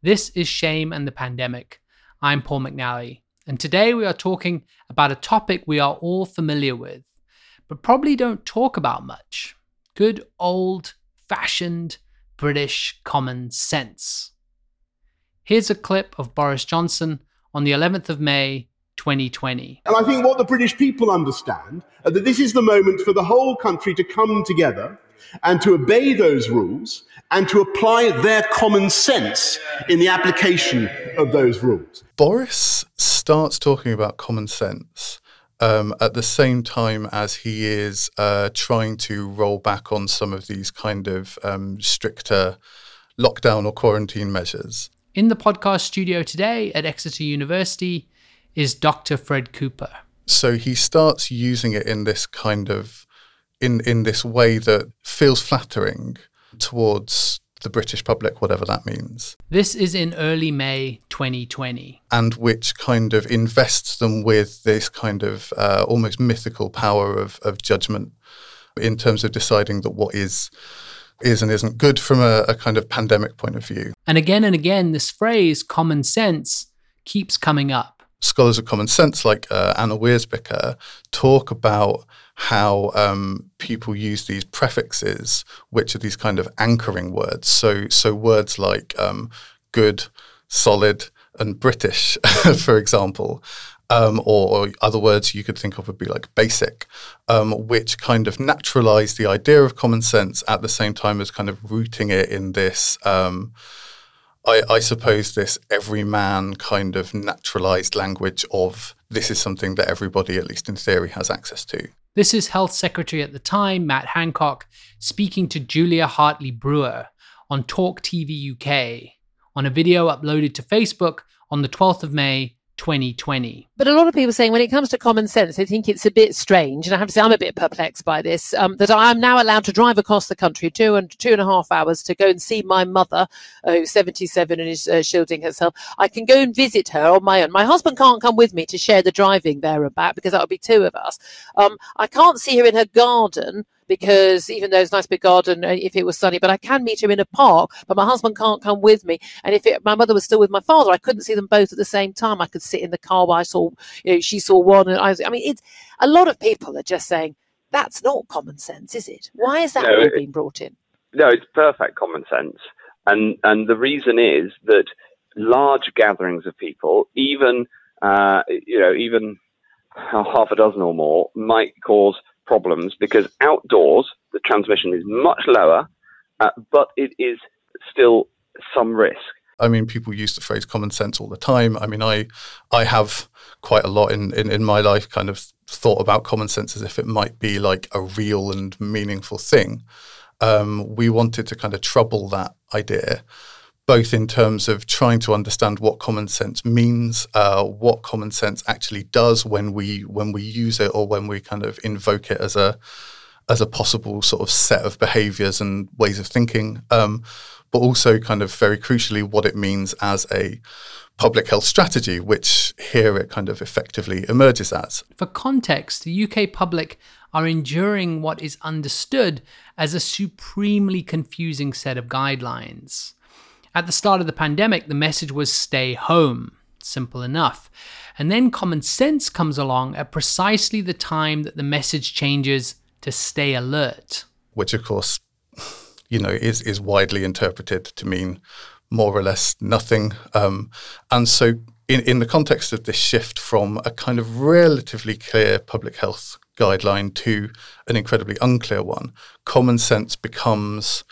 This is Shame and the Pandemic. I'm Paul McNally, and today we are talking about a topic we are all familiar with, but probably don't talk about much good old fashioned British common sense. Here's a clip of Boris Johnson on the 11th of May, 2020. And I think what the British people understand is that this is the moment for the whole country to come together and to obey those rules and to apply their common sense in the application of those rules. Boris starts talking about common sense um, at the same time as he is uh, trying to roll back on some of these kind of um, stricter lockdown or quarantine measures. In the podcast studio today at Exeter University is Dr. Fred Cooper. So he starts using it in this kind of in in this way that feels flattering towards the British public, whatever that means. This is in early May 2020. And which kind of invests them with this kind of uh, almost mythical power of, of judgment in terms of deciding that what is is and isn't good from a, a kind of pandemic point of view. And again and again, this phrase, common sense, keeps coming up. Scholars of common sense like uh, Anna Wierzbicka talk about how um, people use these prefixes, which are these kind of anchoring words. So, so words like um, good, solid, and British, for example, um, or, or, other words you could think of would be like basic, um, which kind of naturalize the idea of common sense at the same time as kind of rooting it in this. Um, I, I, suppose this everyman kind of naturalized language of this is something that everybody, at least in theory, has access to. This is Health Secretary at the time, Matt Hancock, speaking to Julia Hartley Brewer on Talk TV UK on a video uploaded to Facebook on the 12th of May 2020. But a lot of people saying when it comes to common sense, they think it's a bit strange. And I have to say, I'm a bit perplexed by this um, that I am now allowed to drive across the country two and two and a half hours to go and see my mother, uh, who's 77 and is uh, shielding herself. I can go and visit her on my own. My husband can't come with me to share the driving there and back because that would be two of us. Um, I can't see her in her garden because even though it's a nice big garden, uh, if it was sunny, but I can meet her in a park, but my husband can't come with me. And if it, my mother was still with my father, I couldn't see them both at the same time. I could sit in the car while I saw, you know, she saw one and I was, I mean, it's a lot of people are just saying, that's not common sense, is it? Why is that no, all it, being brought in? No, it's perfect common sense. And, and the reason is that large gatherings of people, even, uh, you know, even half a dozen or more might cause problems because outdoors the transmission is much lower, uh, but it is still some risk. I mean, people use the phrase common sense all the time. I mean, I I have quite a lot in, in, in my life kind of thought about common sense as if it might be like a real and meaningful thing. Um, we wanted to kind of trouble that idea both in terms of trying to understand what common sense means, uh, what common sense actually does when we when we use it or when we kind of invoke it as a as a possible sort of set of behaviors and ways of thinking, um, but also kind of very crucially what it means as a public health strategy, which here it kind of effectively emerges as. For context, the UK public are enduring what is understood as a supremely confusing set of guidelines. At the start of the pandemic, the message was stay home. Simple enough. And then common sense comes along at precisely the time that the message changes to stay alert. Which, of course, you know, is, is widely interpreted to mean more or less nothing. Um, and so, in, in the context of this shift from a kind of relatively clear public health guideline to an incredibly unclear one, common sense becomes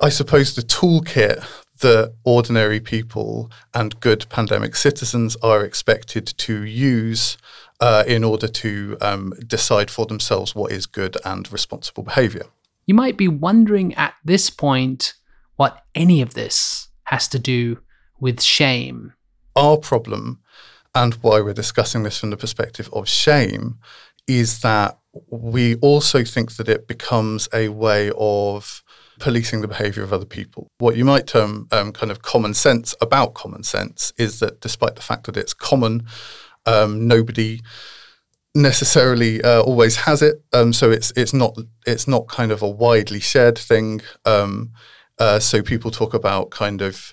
I suppose the toolkit that ordinary people and good pandemic citizens are expected to use uh, in order to um, decide for themselves what is good and responsible behavior. You might be wondering at this point what any of this has to do with shame. Our problem, and why we're discussing this from the perspective of shame, is that we also think that it becomes a way of policing the behavior of other people. What you might term um, kind of common sense about common sense is that despite the fact that it's common, um, nobody necessarily uh, always has it. Um, so it's it's not it's not kind of a widely shared thing. Um, uh, so people talk about kind of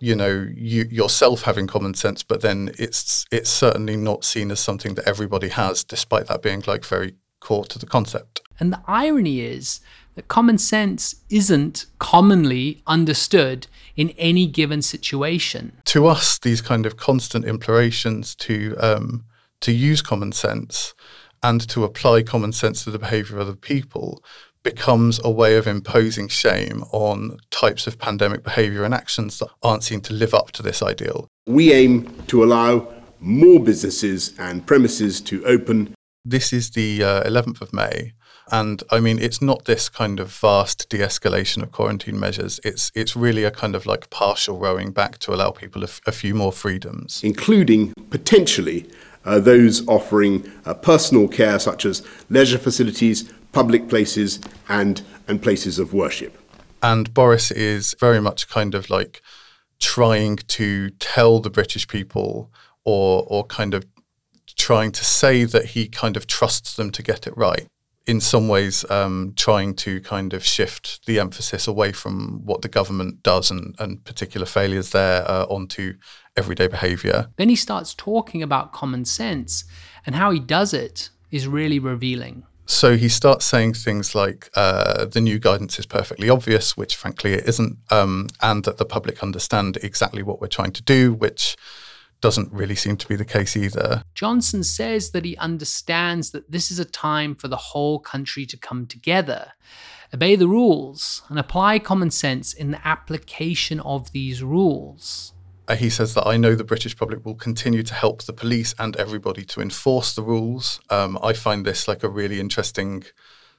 you know you yourself having common sense but then it's it's certainly not seen as something that everybody has despite that being like very core to the concept and the irony is that common sense isn't commonly understood in any given situation to us these kind of constant implorations to um, to use common sense and to apply common sense to the behavior of other people becomes a way of imposing shame on types of pandemic behavior and actions that aren't seen to live up to this ideal. We aim to allow more businesses and premises to open. This is the uh, 11th of May. And I mean, it's not this kind of vast de escalation of quarantine measures. It's, it's really a kind of like partial rowing back to allow people a, f- a few more freedoms. Including potentially uh, those offering uh, personal care, such as leisure facilities, public places and, and places of worship. And Boris is very much kind of like trying to tell the British people or or kind of trying to say that he kind of trusts them to get it right. In some ways, um, trying to kind of shift the emphasis away from what the government does and, and particular failures there uh, onto everyday behaviour. Then he starts talking about common sense, and how he does it is really revealing. So he starts saying things like uh, the new guidance is perfectly obvious, which frankly it isn't, um, and that the public understand exactly what we're trying to do, which doesn't really seem to be the case either. Johnson says that he understands that this is a time for the whole country to come together, obey the rules, and apply common sense in the application of these rules. Uh, he says that I know the British public will continue to help the police and everybody to enforce the rules. Um, I find this like a really interesting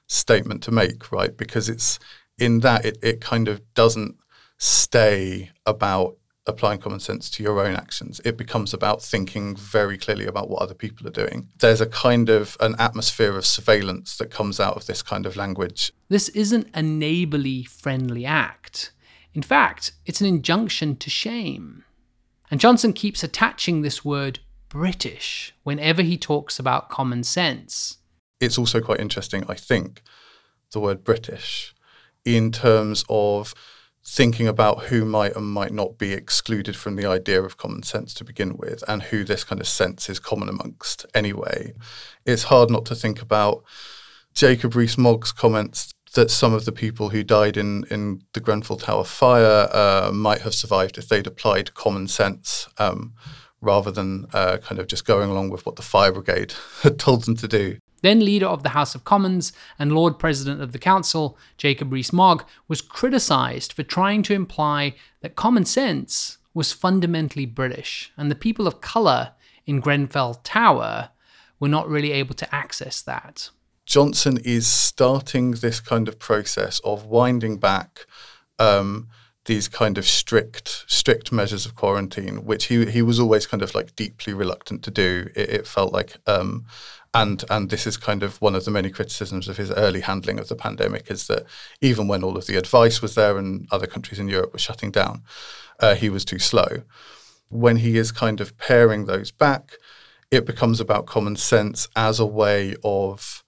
statement to make, right? Because it's in that it, it kind of doesn't stay about applying common sense to your own actions. It becomes about thinking very clearly about what other people are doing. There's a kind of an atmosphere of surveillance that comes out of this kind of language. This isn't a neighborly friendly act. In fact, it's an injunction to shame. And Johnson keeps attaching this word British whenever he talks about common sense. It's also quite interesting, I think, the word British in terms of thinking about who might and might not be excluded from the idea of common sense to begin with and who this kind of sense is common amongst anyway. It's hard not to think about Jacob Rees Mogg's comments that some of the people who died in, in the Grenfell Tower fire uh, might have survived if they'd applied common sense um, rather than uh, kind of just going along with what the fire brigade had told them to do. Then leader of the House of Commons and Lord President of the Council, Jacob Rees-Mogg, was criticised for trying to imply that common sense was fundamentally British, and the people of colour in Grenfell Tower were not really able to access that. Johnson is starting this kind of process of winding back um, these kind of strict strict measures of quarantine, which he he was always kind of like deeply reluctant to do. It, it felt like, um, and and this is kind of one of the many criticisms of his early handling of the pandemic is that even when all of the advice was there and other countries in Europe were shutting down, uh, he was too slow. When he is kind of paring those back, it becomes about common sense as a way of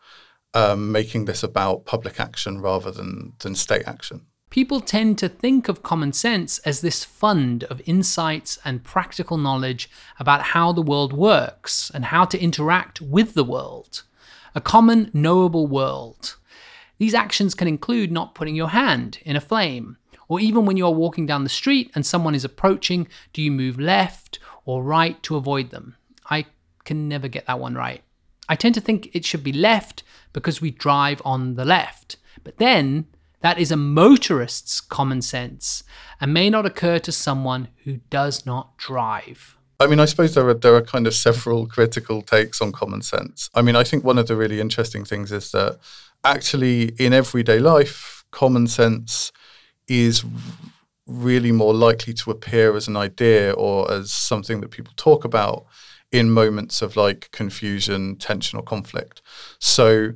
um, making this about public action rather than, than state action. People tend to think of common sense as this fund of insights and practical knowledge about how the world works and how to interact with the world. A common, knowable world. These actions can include not putting your hand in a flame, or even when you're walking down the street and someone is approaching, do you move left or right to avoid them? I can never get that one right. I tend to think it should be left because we drive on the left. But then that is a motorist's common sense and may not occur to someone who does not drive. I mean, I suppose there are there are kind of several critical takes on common sense. I mean, I think one of the really interesting things is that actually in everyday life, common sense is really more likely to appear as an idea or as something that people talk about in moments of like confusion, tension, or conflict. So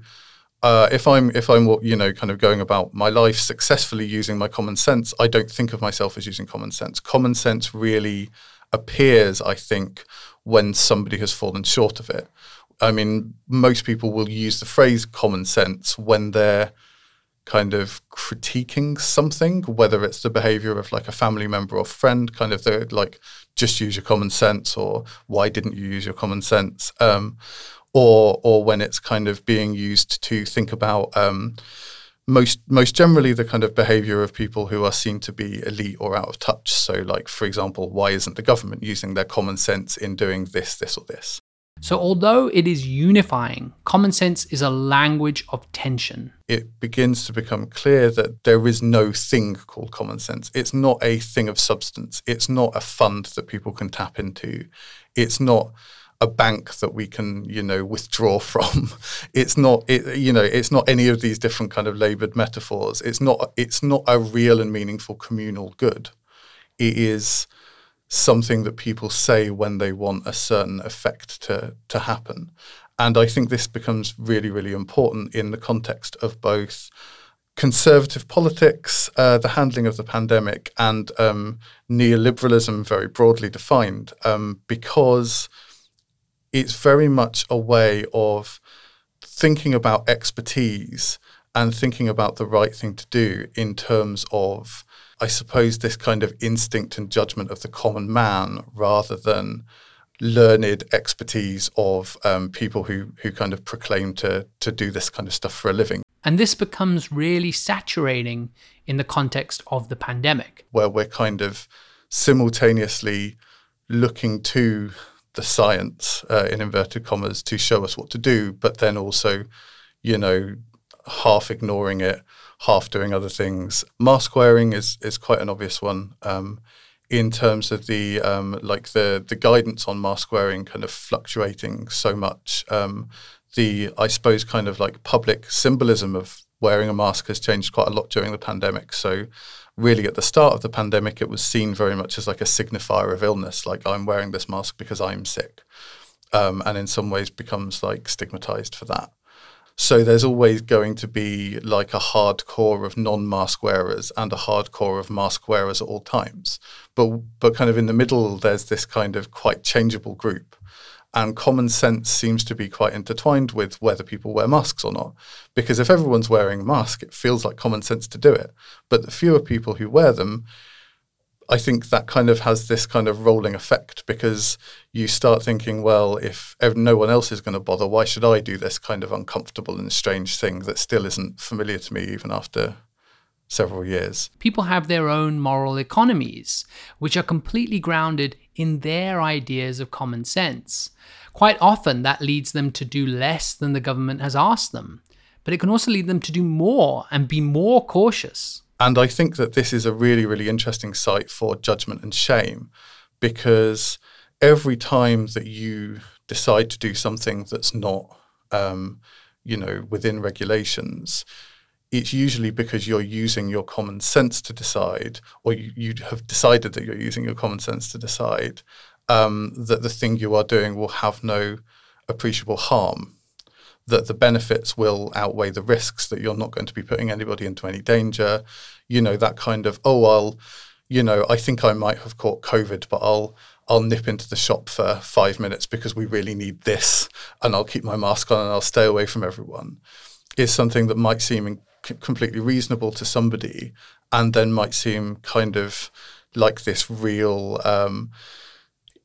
uh, if I'm if I'm you know kind of going about my life successfully using my common sense, I don't think of myself as using common sense. Common sense really appears, I think, when somebody has fallen short of it. I mean, most people will use the phrase common sense when they're kind of critiquing something, whether it's the behavior of like a family member or friend, kind of the like just use your common sense or why didn't you use your common sense, um, or or when it's kind of being used to think about um, most most generally the kind of behavior of people who are seen to be elite or out of touch. So, like for example, why isn't the government using their common sense in doing this, this, or this? So, although it is unifying, common sense is a language of tension. It begins to become clear that there is no thing called common sense. It's not a thing of substance. It's not a fund that people can tap into. It's not a bank that we can, you know, withdraw from. It's not, it, you know, it's not any of these different kind of laboured metaphors. It's not, it's not a real and meaningful communal good. It is something that people say when they want a certain effect to to happen. And I think this becomes really, really important in the context of both conservative politics, uh, the handling of the pandemic, and um, neoliberalism, very broadly defined, um, because it's very much a way of thinking about expertise and thinking about the right thing to do in terms of I suppose, this kind of instinct and judgment of the common man rather than learned expertise of um, people who who kind of proclaim to to do this kind of stuff for a living. And this becomes really saturating in the context of the pandemic, where we're kind of simultaneously looking to the science uh, in inverted commas to show us what to do, but then also, you know, half ignoring it half doing other things. Mask wearing is is quite an obvious one. Um, in terms of the um, like the the guidance on mask wearing kind of fluctuating so much, um, the I suppose kind of like public symbolism of wearing a mask has changed quite a lot during the pandemic. So really at the start of the pandemic, it was seen very much as like a signifier of illness, like I'm wearing this mask because I'm sick, um, and in some ways becomes like stigmatized for that. So there's always going to be like a hardcore of non-mask wearers and a hardcore of mask wearers at all times. But but kind of in the middle, there's this kind of quite changeable group. And common sense seems to be quite intertwined with whether people wear masks or not. Because if everyone's wearing a mask, it feels like common sense to do it. But the fewer people who wear them, I think that kind of has this kind of rolling effect because you start thinking, well, if no one else is going to bother, why should I do this kind of uncomfortable and strange thing that still isn't familiar to me even after several years? People have their own moral economies, which are completely grounded in their ideas of common sense. Quite often, that leads them to do less than the government has asked them, but it can also lead them to do more and be more cautious. And I think that this is a really, really interesting site for judgment and shame because every time that you decide to do something that's not, um, you know, within regulations, it's usually because you're using your common sense to decide, or you, you have decided that you're using your common sense to decide um, that the thing you are doing will have no appreciable harm that the benefits will outweigh the risks, that you're not going to be putting anybody into any danger. You know, that kind of, oh, I'll, you know, I think I might have caught COVID, but I'll, I'll nip into the shop for five minutes because we really need this and I'll keep my mask on and I'll stay away from everyone is something that might seem completely reasonable to somebody and then might seem kind of like this real um,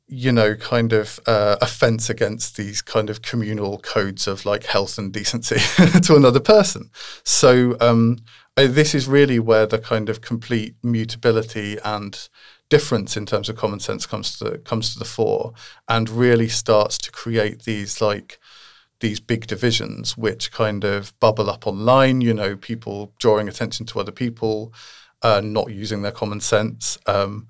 you know, kind of uh, offense against these kind of communal codes of like health and decency to another person. So um, this is really where the kind of complete mutability and difference in terms of common sense comes to the, comes to the fore, and really starts to create these like these big divisions, which kind of bubble up online. You know, people drawing attention to other people, uh, not using their common sense. Um,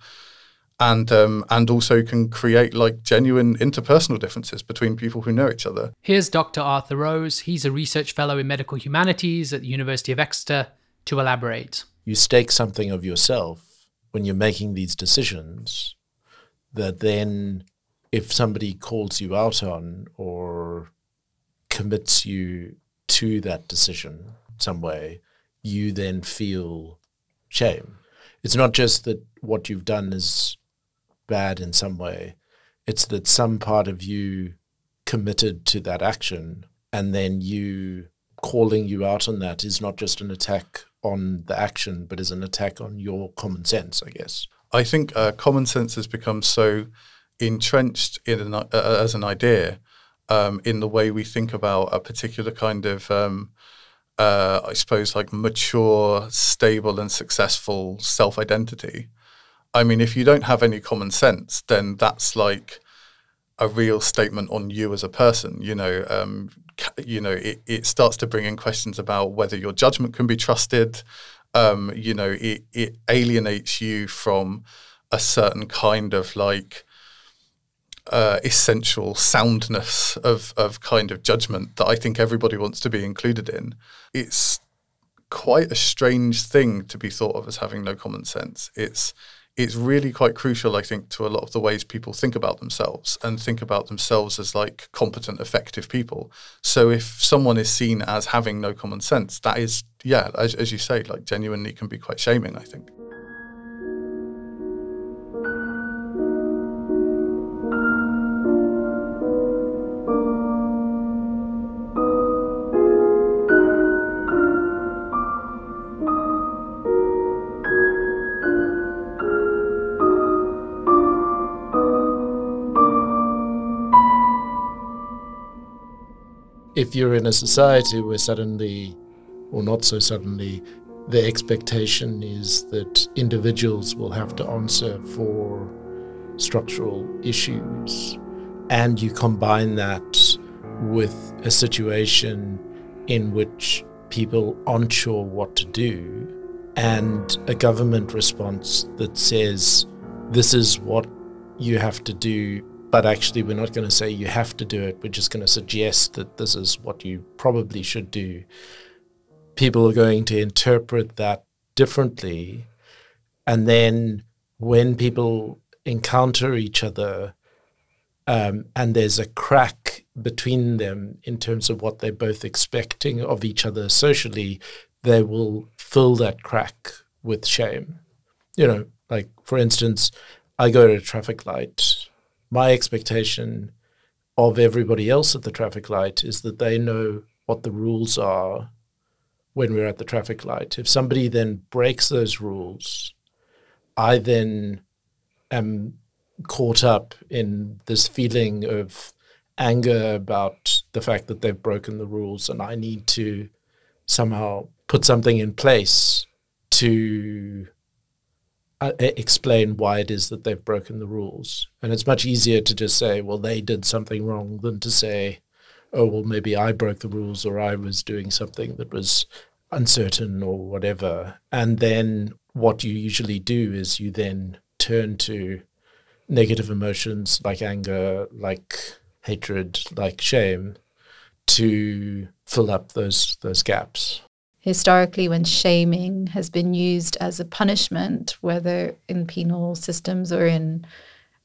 and um, and also can create like genuine interpersonal differences between people who know each other. Here's Dr. Arthur Rose. He's a research fellow in medical humanities at the University of Exeter to elaborate. You stake something of yourself when you're making these decisions that then if somebody calls you out on or commits you to that decision some way, you then feel shame. It's not just that what you've done is bad in some way. It's that some part of you committed to that action and then you calling you out on that is not just an attack on the action, but is an attack on your common sense, I guess. I think uh, common sense has become so entrenched in an, uh, as an idea um, in the way we think about a particular kind of, um, uh, I suppose, like mature, stable, and successful self identity. I mean, if you don't have any common sense, then that's like a real statement on you as a person. You know, um, you know, it, it starts to bring in questions about whether your judgment can be trusted. Um, you know, it, it alienates you from a certain kind of like uh, essential soundness of of kind of judgment that I think everybody wants to be included in. It's quite a strange thing to be thought of as having no common sense. It's it's really quite crucial, I think, to a lot of the ways people think about themselves and think about themselves as like competent, effective people. So if someone is seen as having no common sense, that is, yeah, as, as you say, like genuinely can be quite shaming, I think. If you're in a society where suddenly, or not so suddenly, the expectation is that individuals will have to answer for structural issues, and you combine that with a situation in which people aren't sure what to do, and a government response that says, This is what you have to do but actually we're not going to say you have to do it. We're just going to suggest that this is what you probably should do. People are going to interpret that differently and then when people encounter each other um, and there's a crack between them in terms of what they're both expecting of each other socially they will fill that crack with shame. You know like for instance i go to a traffic light my expectation of everybody else at the traffic light is that they know what the rules are when we're at the traffic light. If somebody then breaks those rules, I then am caught up in this feeling of anger about the fact that they've broken the rules, and I need to somehow put something in place to uh, explain why it is that they've broken the rules. And it's much easier to just say, well, they did something wrong than to say, oh, well, maybe I broke the rules or I was doing something that was uncertain or whatever. And then what you usually do is you then turn to negative emotions like anger, like hatred, like shame to fill up those those gaps historically when shaming has been used as a punishment, whether in penal systems or in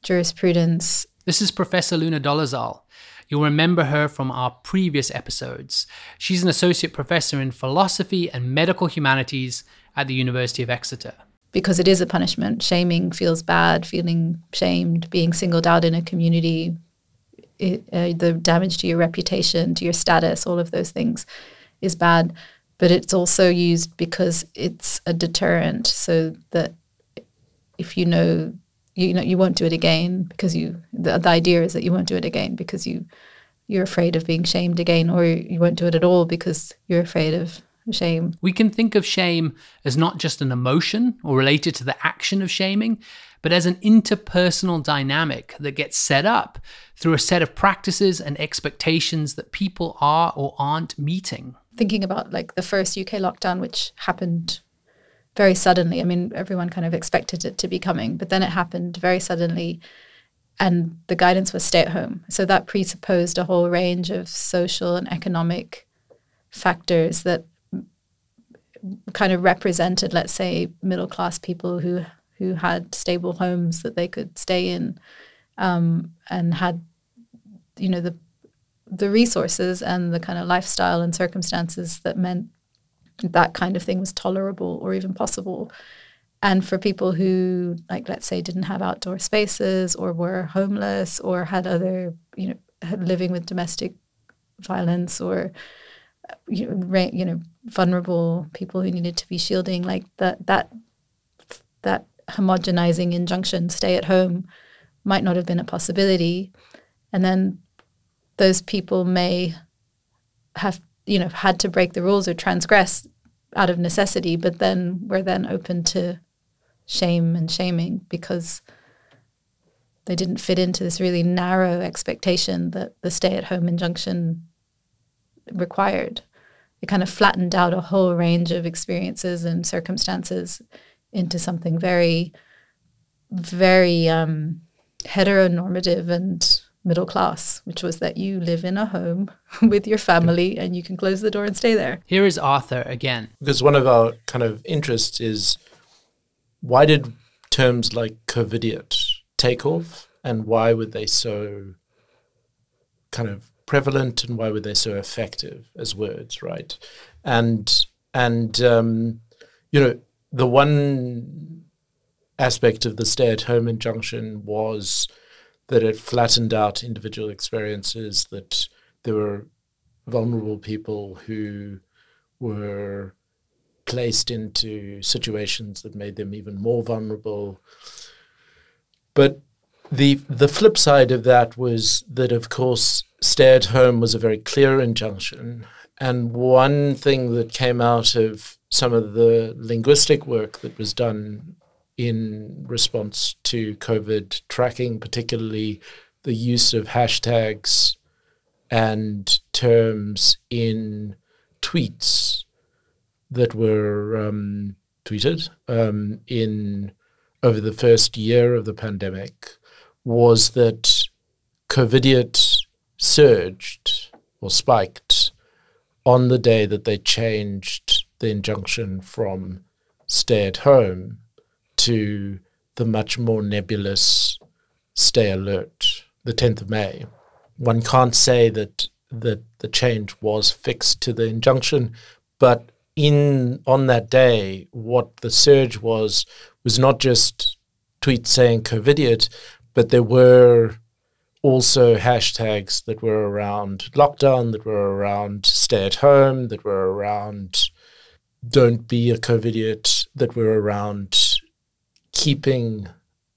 jurisprudence. This is Professor Luna Dolezal. You'll remember her from our previous episodes. She's an associate professor in philosophy and medical humanities at the University of Exeter. Because it is a punishment. Shaming feels bad, feeling shamed, being singled out in a community, it, uh, the damage to your reputation, to your status, all of those things is bad but it's also used because it's a deterrent so that if you know you know you won't do it again because you the, the idea is that you won't do it again because you you're afraid of being shamed again or you won't do it at all because you're afraid of shame. We can think of shame as not just an emotion or related to the action of shaming, but as an interpersonal dynamic that gets set up through a set of practices and expectations that people are or aren't meeting thinking about like the first UK lockdown, which happened very suddenly. I mean, everyone kind of expected it to be coming, but then it happened very suddenly. And the guidance was stay at home. So that presupposed a whole range of social and economic factors that kind of represented, let's say, middle class people who who had stable homes that they could stay in, um, and had, you know, the the resources and the kind of lifestyle and circumstances that meant that kind of thing was tolerable or even possible. And for people who, like, let's say, didn't have outdoor spaces or were homeless or had other, you know, living with domestic violence or you know, ra- you know, vulnerable people who needed to be shielding, like that that that homogenizing injunction, stay at home, might not have been a possibility, and then those people may have you know had to break the rules or transgress out of necessity, but then we're then open to shame and shaming because they didn't fit into this really narrow expectation that the stay at home injunction required. It kind of flattened out a whole range of experiences and circumstances into something very, very um, heteronormative and middle class, which was that you live in a home with your family and you can close the door and stay there. Here is Arthur again. Because one of our kind of interests is why did terms like COVIDiot take off and why were they so kind of prevalent and why were they so effective as words, right? And and um, you know the one aspect of the stay-at-home injunction was that it flattened out individual experiences, that there were vulnerable people who were placed into situations that made them even more vulnerable. But the the flip side of that was that of course stay at home was a very clear injunction. And one thing that came out of some of the linguistic work that was done in response to COVID tracking, particularly the use of hashtags and terms in tweets that were um, tweeted um, in over the first year of the pandemic was that COVIDiot surged or spiked on the day that they changed the injunction from stay at home to the much more nebulous stay alert, the 10th of May. One can't say that that the change was fixed to the injunction, but in on that day, what the surge was was not just tweets saying COVIDiot, but there were also hashtags that were around lockdown, that were around stay at home, that were around don't be a COVIDiot, that were around keeping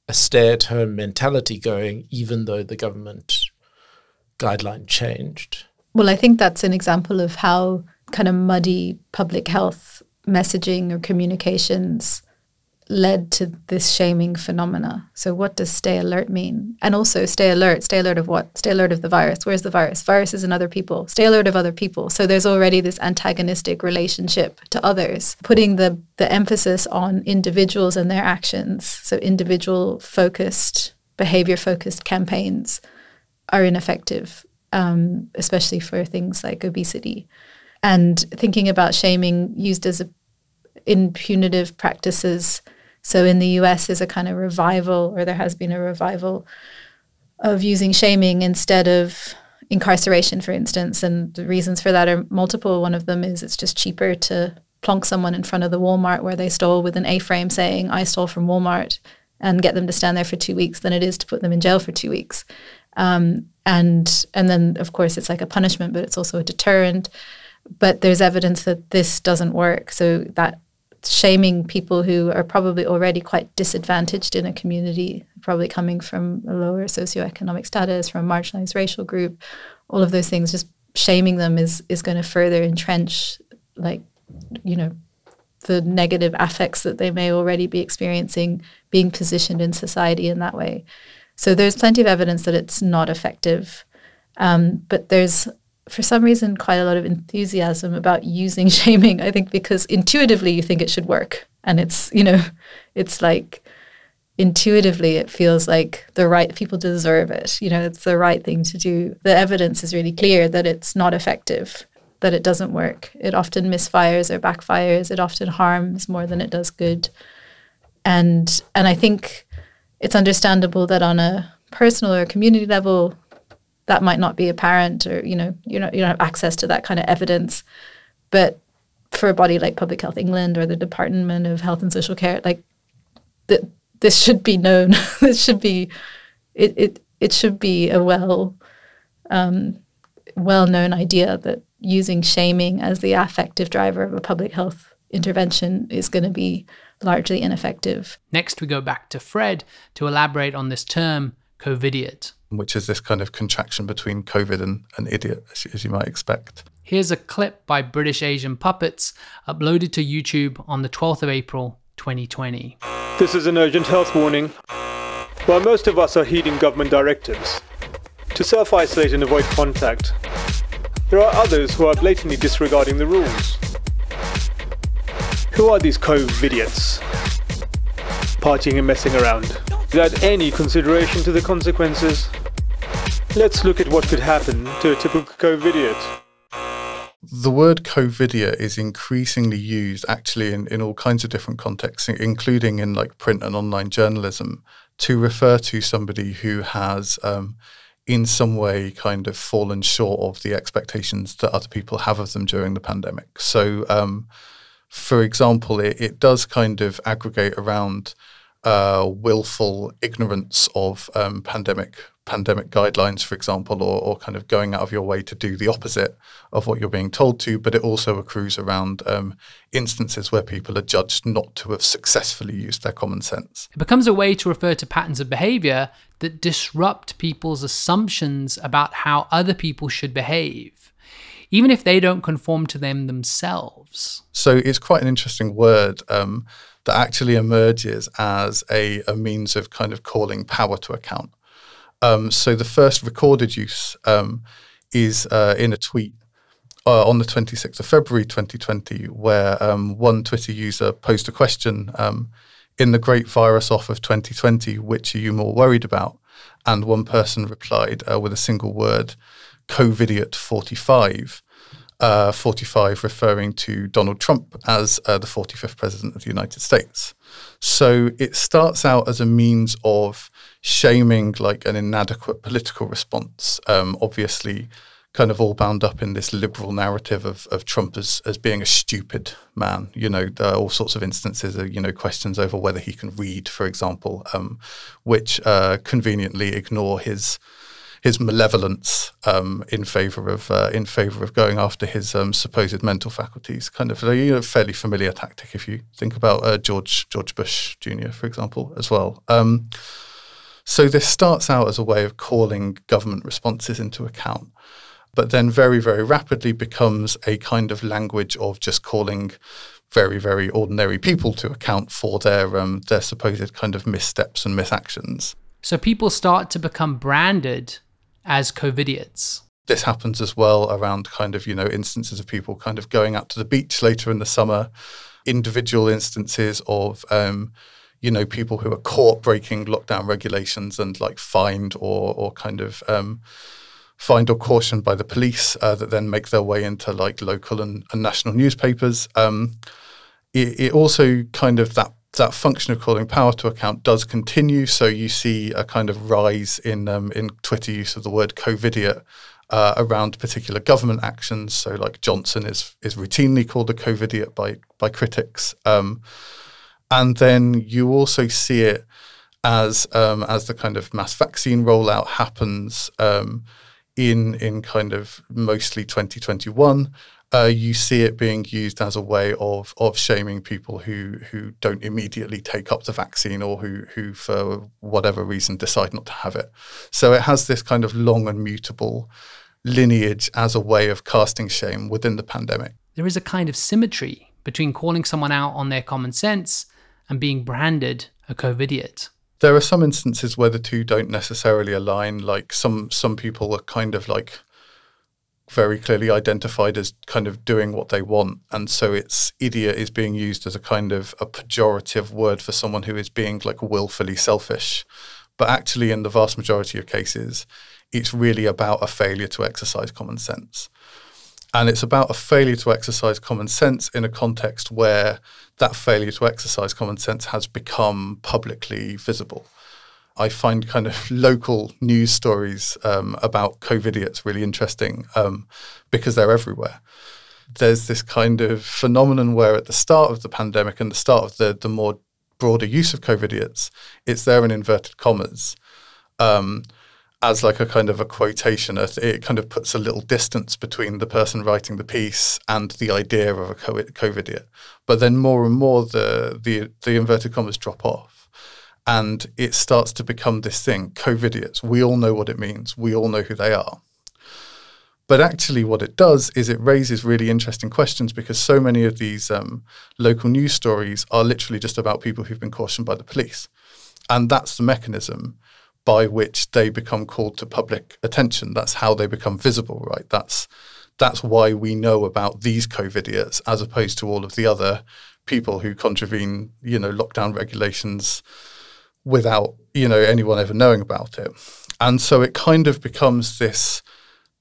a stay at home mentality going, even though the government guideline changed. Well, I think that's an example of how kind of muddy public health messaging or communications led to this shaming phenomena. So what does stay alert mean? And also stay alert. Stay alert of what? Stay alert of the virus. Where's the virus? Virus is in other people. Stay alert of other people. So there's already this antagonistic relationship to others, putting the the emphasis on individuals and their actions. So individual focused, behavior focused campaigns are ineffective, um, especially for things like obesity. And thinking about shaming used as a in punitive practices so in the US, there's a kind of revival, or there has been a revival of using shaming instead of incarceration, for instance. And the reasons for that are multiple. One of them is it's just cheaper to plonk someone in front of the Walmart where they stole with an A frame saying, I stole from Walmart, and get them to stand there for two weeks than it is to put them in jail for two weeks. Um, and and then of course it's like a punishment, but it's also a deterrent. But there's evidence that this doesn't work. So that shaming people who are probably already quite disadvantaged in a community, probably coming from a lower socioeconomic status, from a marginalized racial group, all of those things, just shaming them is is going to further entrench, like, you know, the negative affects that they may already be experiencing, being positioned in society in that way. So there's plenty of evidence that it's not effective, um, but there's for some reason quite a lot of enthusiasm about using shaming i think because intuitively you think it should work. And it's you know it's like intuitively it feels like the right people deserve it. You know it's the right thing to do. The evidence is really clear that it's not effective that it doesn't work. It often misfires or backfires. It often harms more than it does good. And and i think it's understandable that on a personal or community level that might not be apparent or you know you know you don't have access to that kind of evidence but for a body like public health england or the department of health and social care like th- this should be known this should be it, it it should be a well um, well known idea that using shaming as the affective driver of a public health intervention is going to be largely ineffective. Next, we go back to Fred to elaborate on this term, COVIDiot. Which is this kind of contraction between COVID and, and idiot, as, as you might expect. Here's a clip by British Asian Puppets uploaded to YouTube on the 12th of April 2020. This is an urgent health warning. While most of us are heeding government directives to self isolate and avoid contact, there are others who are blatantly disregarding the rules. Who are these COVIDiots? Partying and messing around without any consideration to the consequences. Let's look at what could happen to a typical COVIDiot. The word COVIDiot is increasingly used actually in, in all kinds of different contexts, including in like print and online journalism, to refer to somebody who has um, in some way kind of fallen short of the expectations that other people have of them during the pandemic. So um, for example, it, it does kind of aggregate around uh, willful ignorance of um, pandemic pandemic guidelines, for example, or, or kind of going out of your way to do the opposite of what you're being told to. But it also accrues around um, instances where people are judged not to have successfully used their common sense. It becomes a way to refer to patterns of behavior that disrupt people's assumptions about how other people should behave even if they don't conform to them themselves. So it's quite an interesting word um, that actually emerges as a, a, means of kind of calling power to account. Um, so the first recorded use um, is uh, in a tweet uh, on the 26th of February 2020, where um, one Twitter user posed a question um, in the great virus off of 2020, which are you more worried about? And one person replied uh, with a single word, COVIDiot 45, uh, 45 referring to Donald Trump as uh, the 45th president of the United States. So it starts out as a means of shaming like an inadequate political response, um, obviously kind of all bound up in this liberal narrative of, of Trump as, as being a stupid man. You know, there are all sorts of instances of, you know, questions over whether he can read, for example, um, which uh, conveniently ignore his his malevolence um, in favor of uh, in favor of going after his um, supposed mental faculties. Kind of a you know, fairly familiar tactic if you think about uh, George George Bush Jr. for example as well. Um, so this starts out as a way of calling government responses into account, but then very very rapidly becomes a kind of language of just calling very very ordinary people to account for their um, their supposed kind of missteps and misactions. So people start to become branded as COVIDiots. This happens as well around kind of, you know, instances of people kind of going out to the beach later in the summer, individual instances of, um, you know, people who are caught breaking lockdown regulations and like fined or, or kind of, um, fined or cautioned by the police uh, that then make their way into like local and, and national newspapers. Um, it, it, also kind of that that function of calling power to account does continue. So you see a kind of rise in um, in Twitter use of the word COVIDiot uh, around particular government actions. So like Johnson is is routinely called a COVIDiot by by critics, um, and then you also see it as um, as the kind of mass vaccine rollout happens um, in in kind of mostly 2021 uh, you see it being used as a way of of shaming people who who don't immediately take up the vaccine or who who for whatever reason decide not to have it. So it has this kind of long and mutable lineage as a way of casting shame within the pandemic. There is a kind of symmetry between calling someone out on their common sense and being branded a COVIDiot. There are some instances where the two don't necessarily align. Like some some people are kind of like very clearly identified as kind of doing what they want. And so it's idiot is being used as a kind of a pejorative word for someone who is being like willfully selfish. But actually, in the vast majority of cases, it's really about a failure to exercise common sense. And it's about a failure to exercise common sense in a context where that failure to exercise common sense has become publicly visible. I find kind of local news stories um, about COVIDiots really interesting um, because they're everywhere. There's this kind of phenomenon where at the start of the pandemic and the start of the, the more broader use of COVIDiots, it's there in inverted commas. Um, as like a kind of a quotation. It kind of puts a little distance between the person writing the piece and the idea of a COVID idiot. But then more and more the the, the inverted commas drop off. And it starts to become this thing, COVIDiots. We all know what it means. We all know who they are. But actually, what it does is it raises really interesting questions because so many of these um, local news stories are literally just about people who've been cautioned by the police. And that's the mechanism by which they become called to public attention. That's how they become visible, right? That's that's why we know about these COVIDiots as opposed to all of the other people who contravene, you know, lockdown regulations without, you know, anyone ever knowing about it. And so it kind of becomes this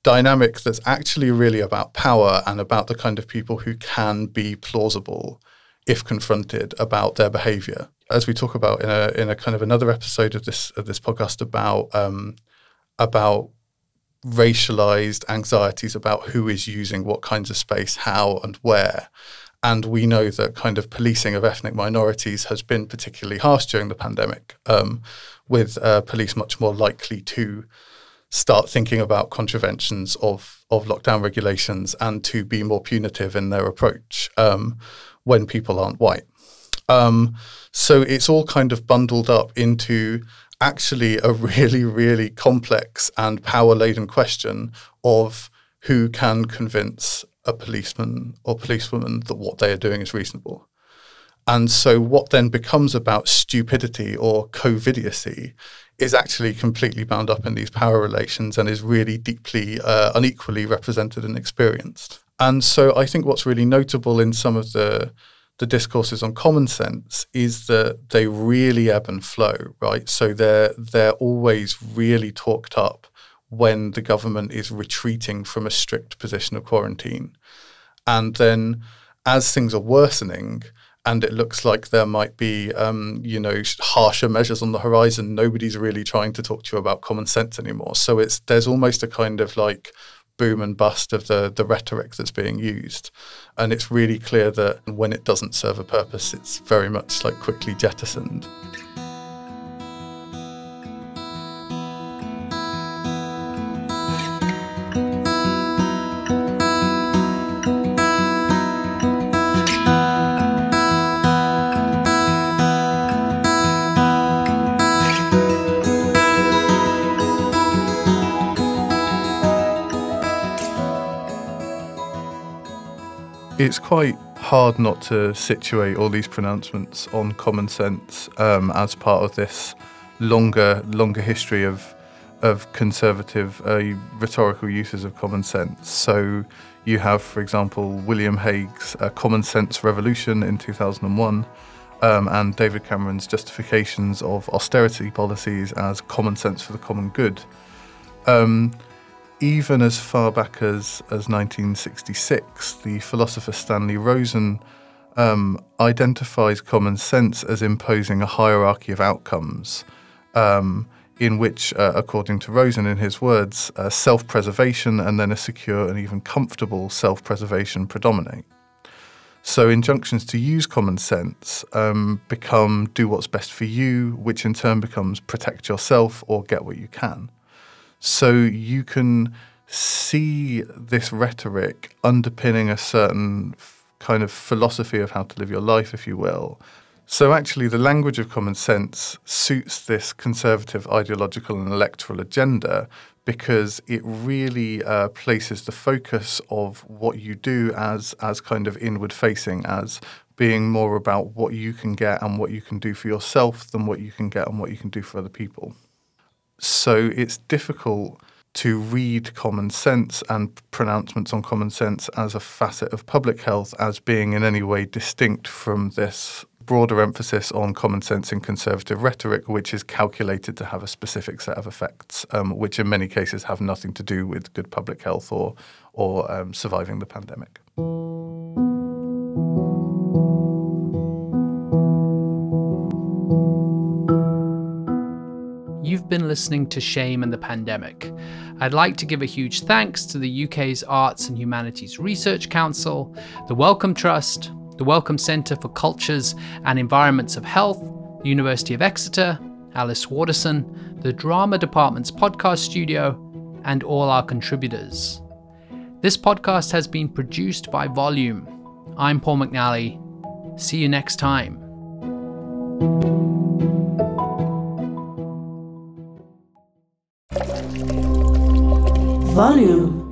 dynamic that's actually really about power and about the kind of people who can be plausible if confronted about their behavior as we talk about in a in a kind of another episode of this of this podcast about um, about racialized anxieties about who is using what kinds of space, how and where. And we know that kind of policing of ethnic minorities has been particularly harsh during the pandemic, um, with uh, police much more likely to start thinking about contraventions of of lockdown regulations and to be more punitive in their approach um, when people aren't white. Um, so it's all kind of bundled up into actually a really, really complex and power laden question of who can convince a policeman or policewoman that what they are doing is reasonable. And so, what then becomes about stupidity or covidiocy is actually completely bound up in these power relations and is really deeply uh, unequally represented and experienced. And so, I think what's really notable in some of the the discourses on common sense is that they really ebb and flow, right? So they're they're always really talked up when the government is retreating from a strict position of quarantine. And then as things are worsening and it looks like there might be, um, you know, harsher measures on the horizon, nobody's really trying to talk to you about common sense anymore. So it's there's almost a kind of like boom and bust of the the rhetoric that's being used. And it's really clear that when it doesn't serve a purpose, it's very much like quickly jettisoned. It's quite hard not to situate all these pronouncements on common sense um, as part of this longer longer history of of conservative uh, rhetorical uses of common sense. So you have, for example, William Hague's uh, Common Sense Revolution in 2001. Um, and David Cameron's justifications of austerity policies as common sense for the common good. Um, even as far back as, as 1966, the philosopher Stanley Rosen um, identifies common sense as imposing a hierarchy of outcomes, um, in which, uh, according to Rosen, in his words, uh, self preservation and then a secure and even comfortable self preservation predominate. So, injunctions to use common sense um, become do what's best for you, which in turn becomes protect yourself or get what you can. So you can see this rhetoric underpinning a certain kind of philosophy of how to live your life, if you will. So, actually, the language of common sense suits this conservative ideological and electoral agenda because it really uh, places the focus of what you do as, as kind of inward facing, as being more about what you can get and what you can do for yourself than what you can get and what you can do for other people. So it's difficult to read common sense and pronouncements on common sense as a facet of public health as being in any way distinct from this broader emphasis on common sense in conservative rhetoric, which is calculated to have a specific set of effects, um, which in many cases have nothing to do with good public health or or um, surviving the pandemic. Been listening to Shame and the Pandemic. I'd like to give a huge thanks to the UK's Arts and Humanities Research Council, the Wellcome Trust, the Wellcome Centre for Cultures and Environments of Health, the University of Exeter, Alice Waterson, the Drama Department's podcast studio, and all our contributors. This podcast has been produced by Volume. I'm Paul McNally. See you next time. Volume.